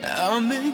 Mm-hmm.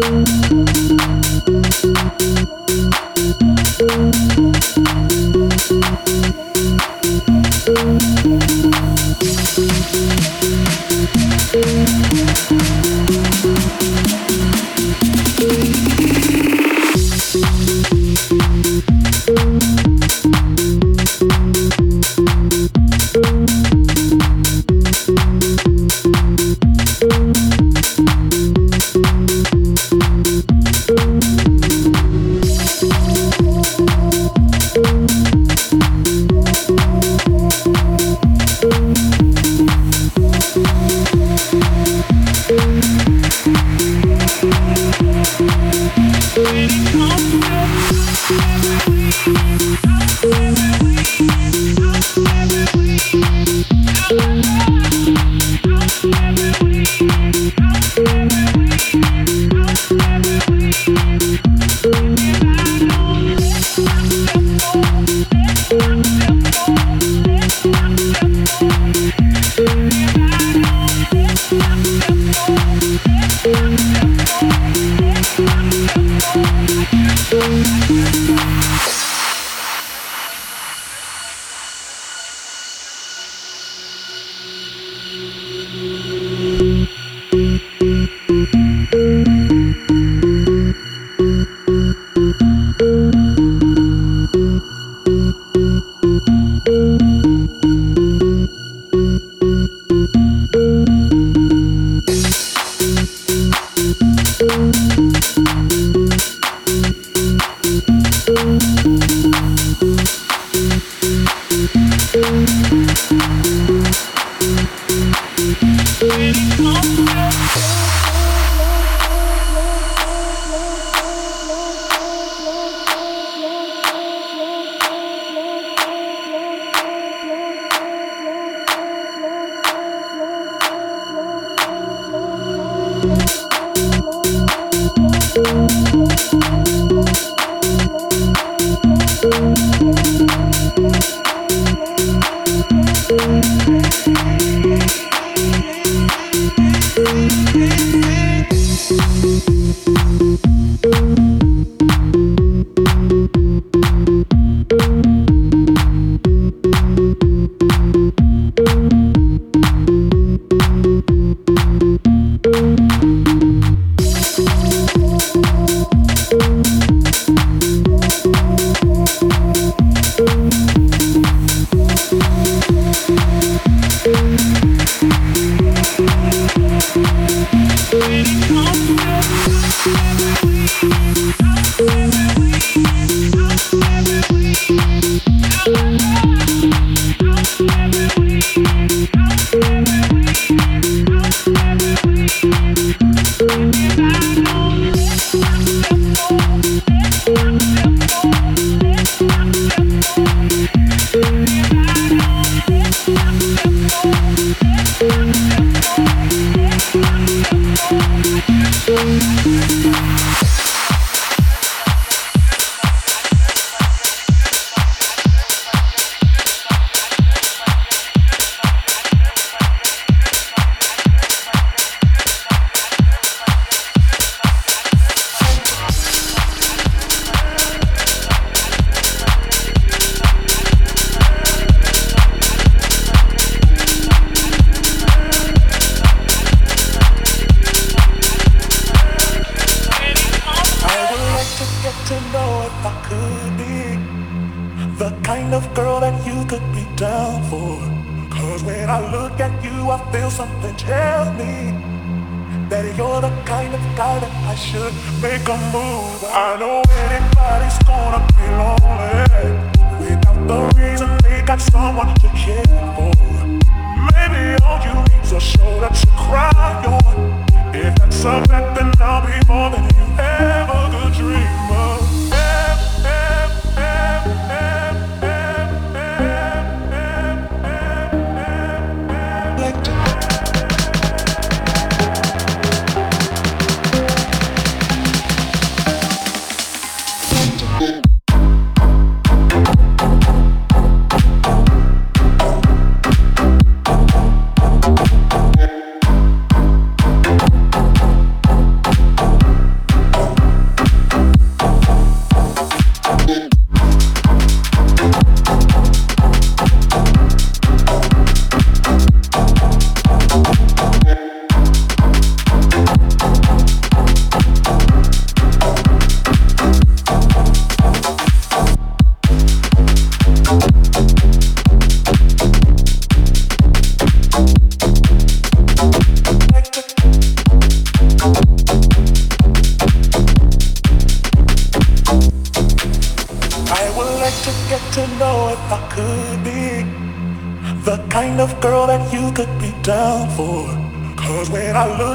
Thank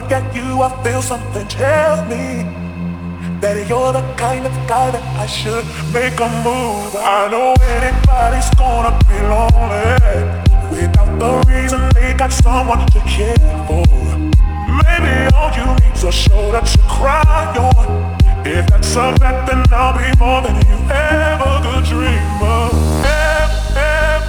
look at you, I feel something tell me that you're the kind of guy that I should make a move. I know anybody's gonna be lonely without the reason they got someone to care for. Maybe all you need's a shoulder to cry on. If that's a bet, then I'll be more than you ever could dream of. Ever, ever.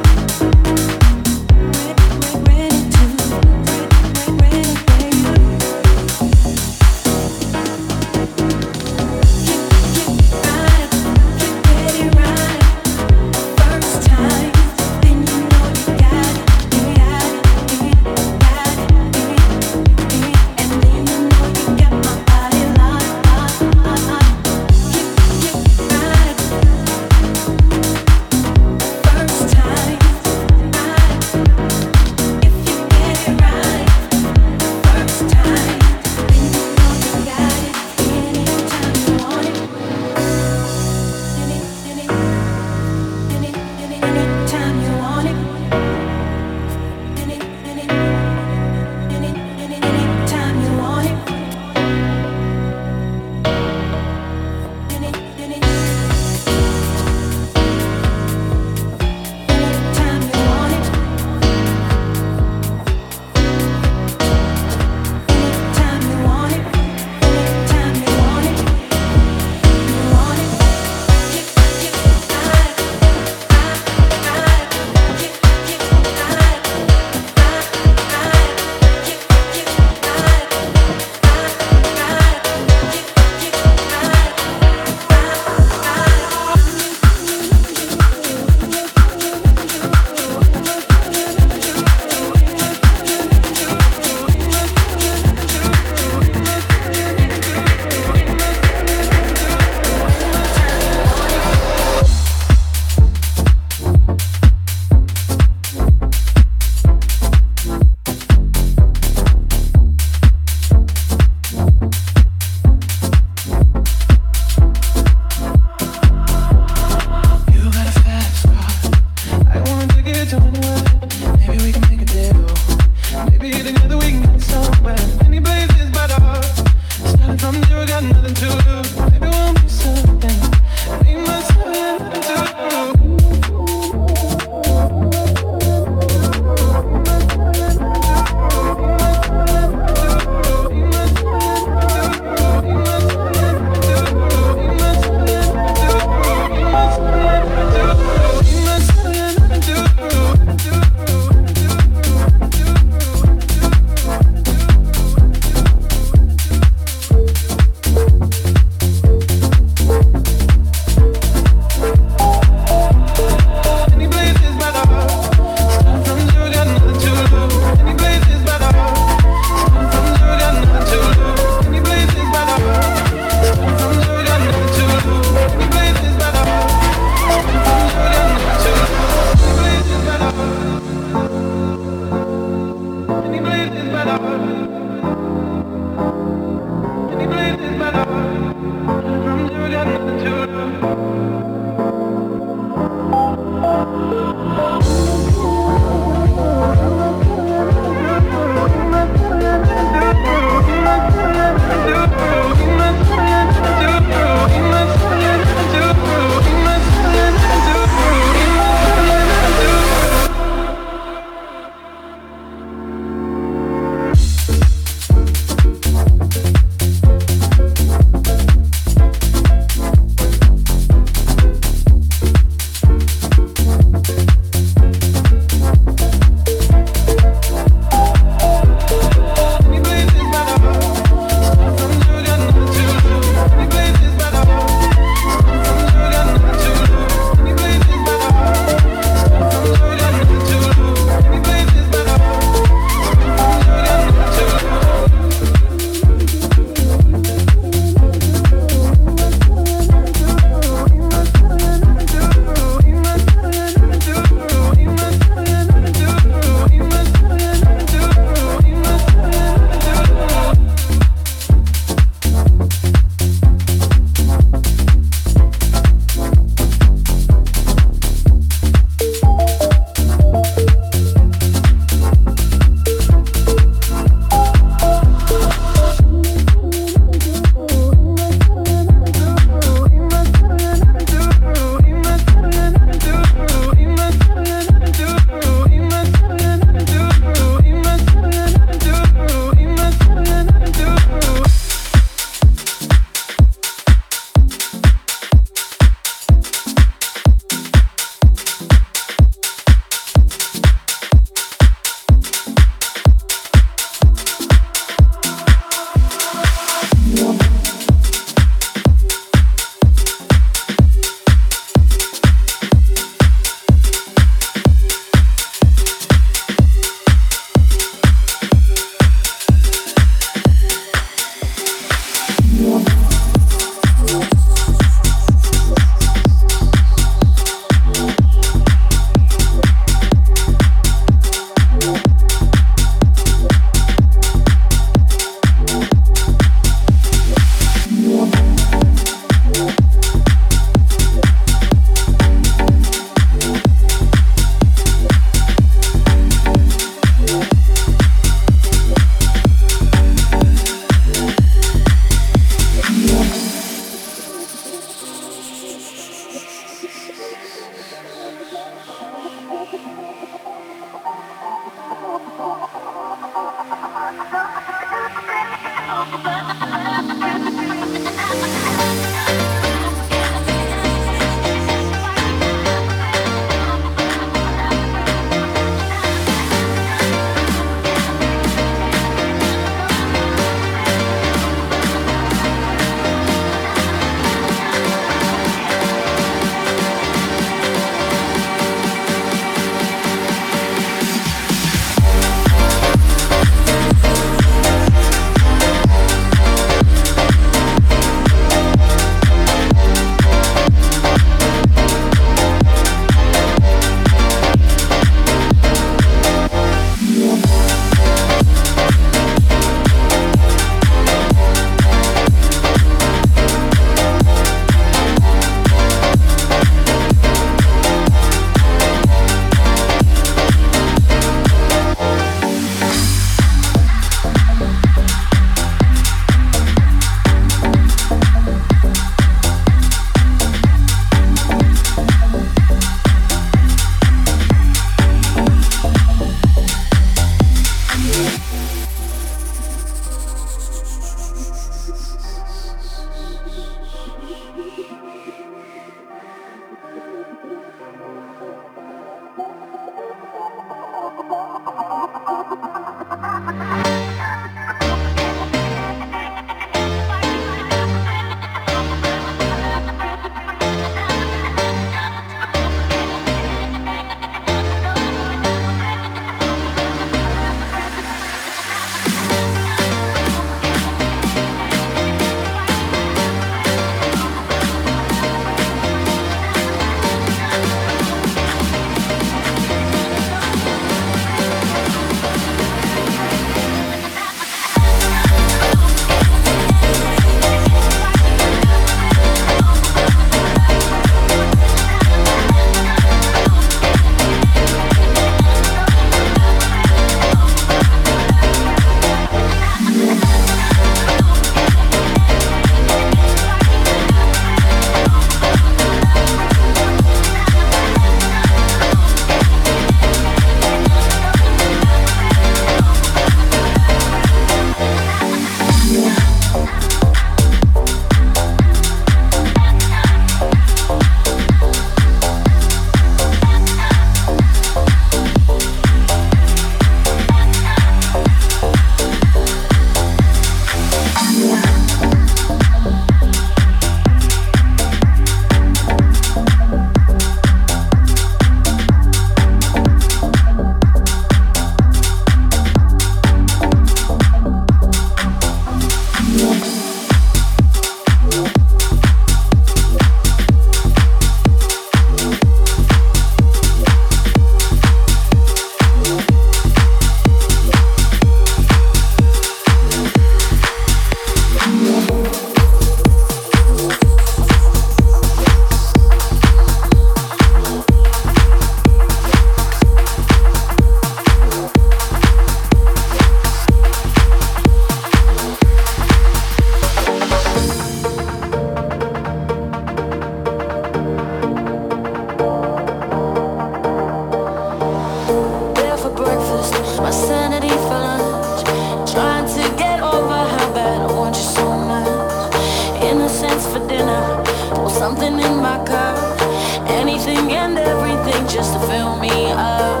something in my cup, anything and everything just to fill me up.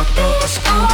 Push on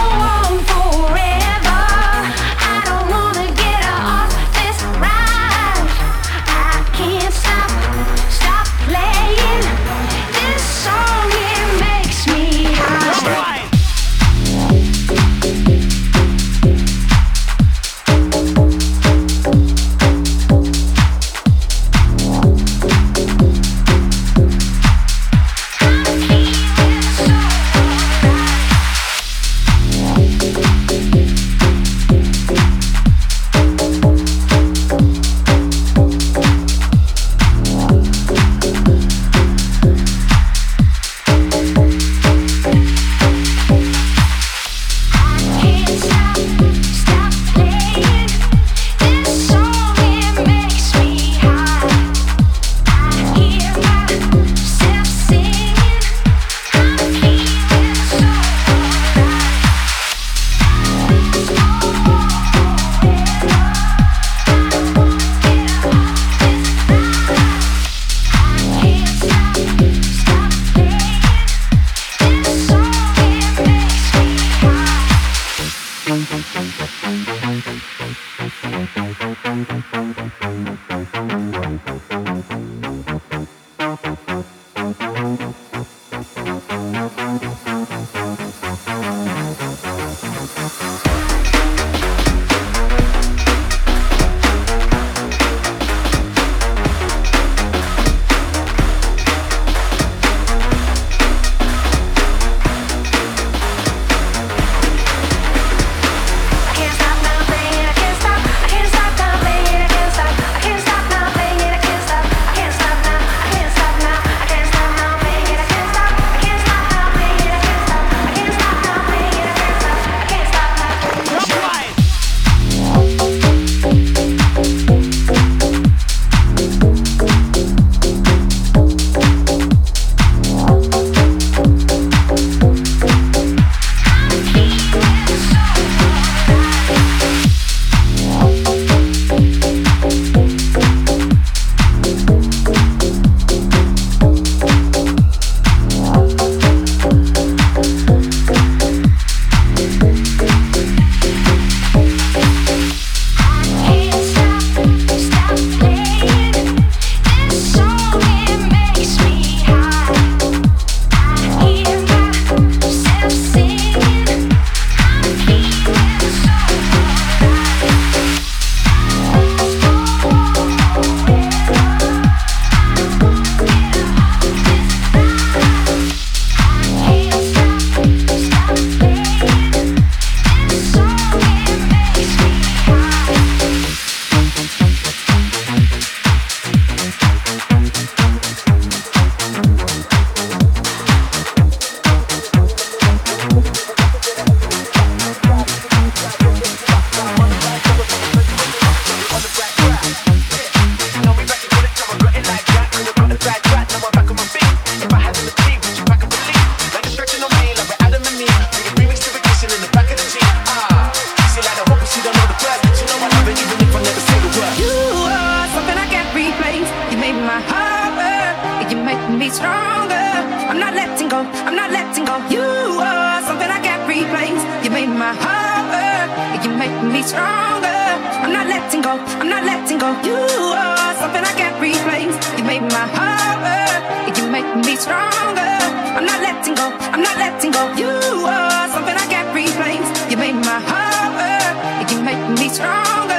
made my heart work. You make me stronger. I'm not letting go. I'm not letting go. You are something I can't replace. You made my heart work. You make me stronger. I'm not letting go. I'm not letting go. You are something I can't replace. You made my heart work. You make me stronger. I'm not letting go. I'm not letting go. You are something I can't replace. You made my heart work. You make me stronger.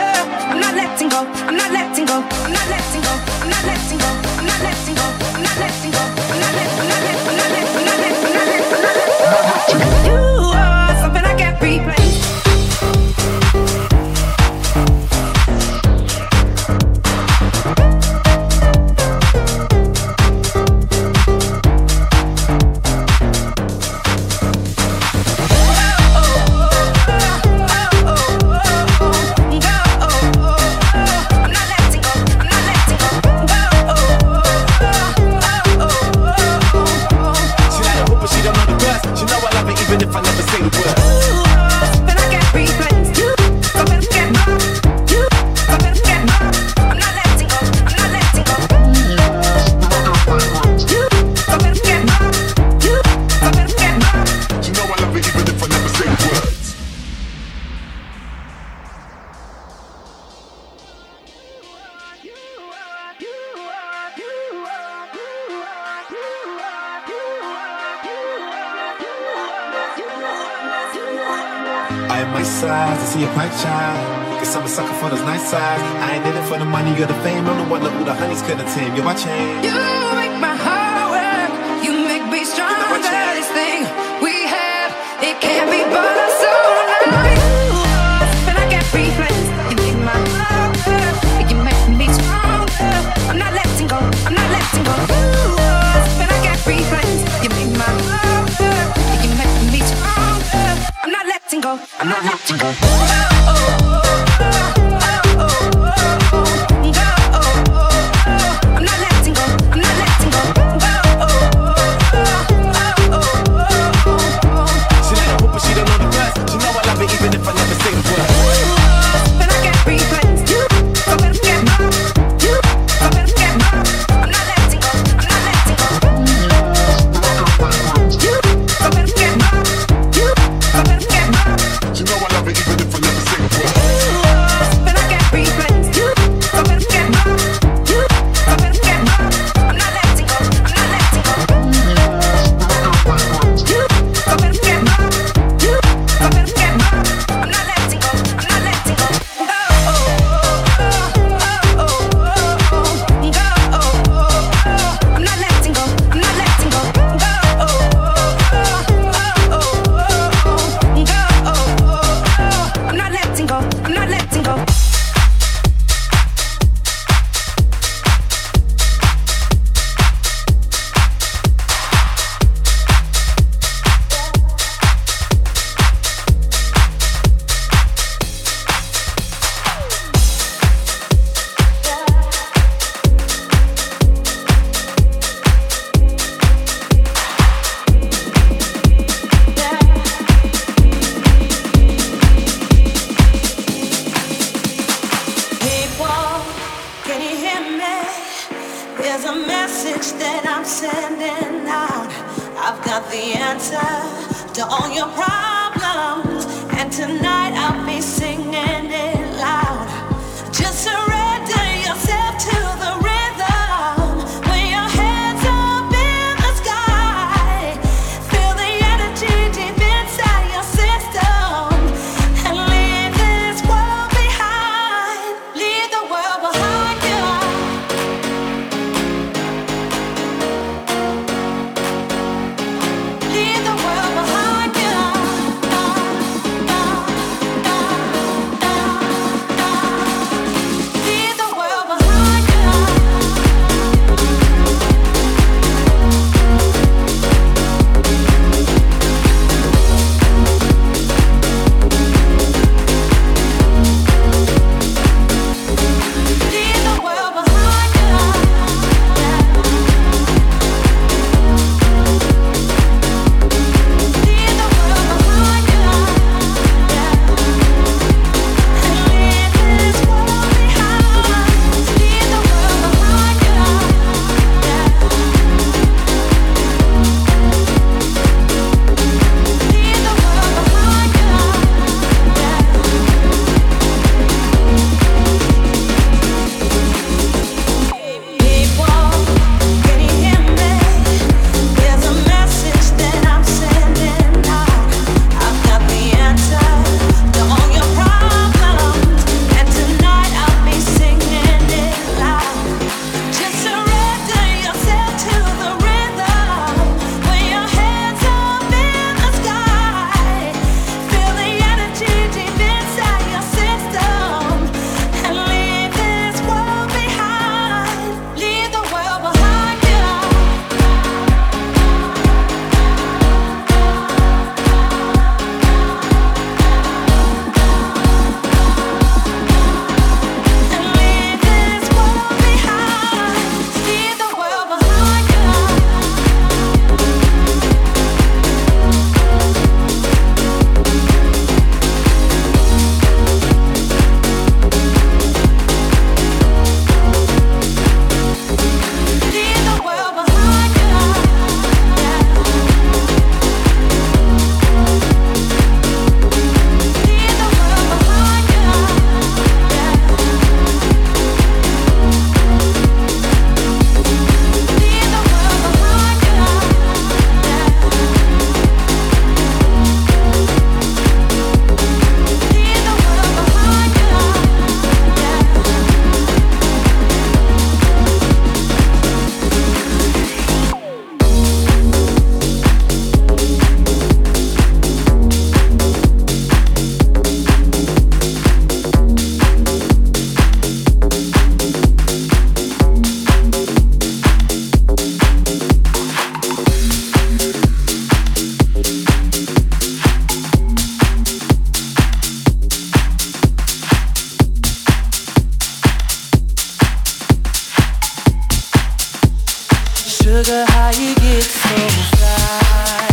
I'm not letting go. Oh. message that I'm sending out. I've got the answer to all your problems, and tonight I'll be singing it loud. Just surrender. I get so high.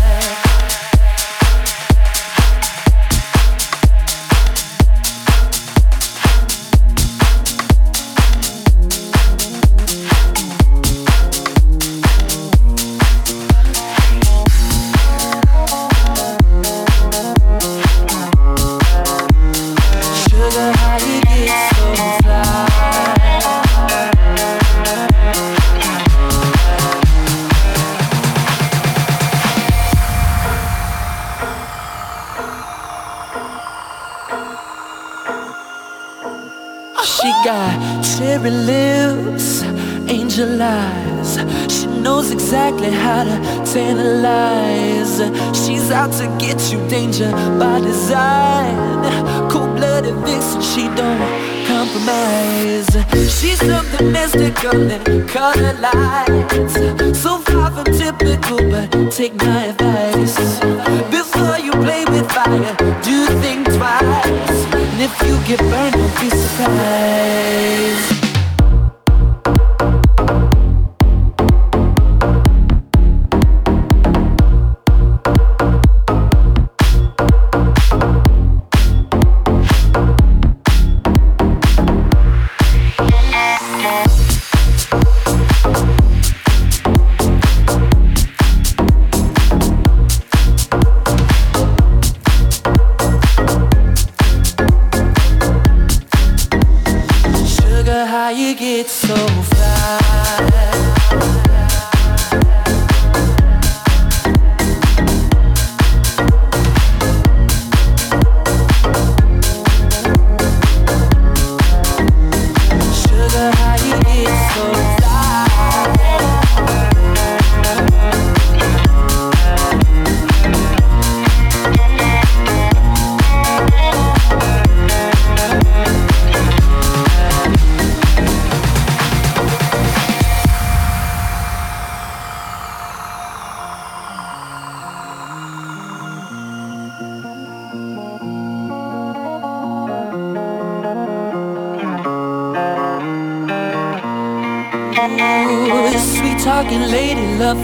and lies. She's out to get you, danger by design. Cold-blooded vixen, she don't compromise. She's something mystical and color lights. So far from typical, but take my advice. Before you play with fire, do think twice. And if you get burned, don't be surprised.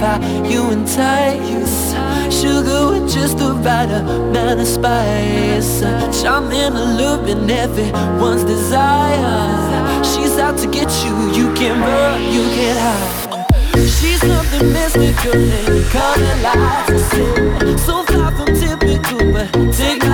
How you entice Sugar with just the right amount of spice. Charming, alluring, everyone's desire She's out to get you, you can't run, you can't hide. She's something mystical and color lights. So far from typical, but take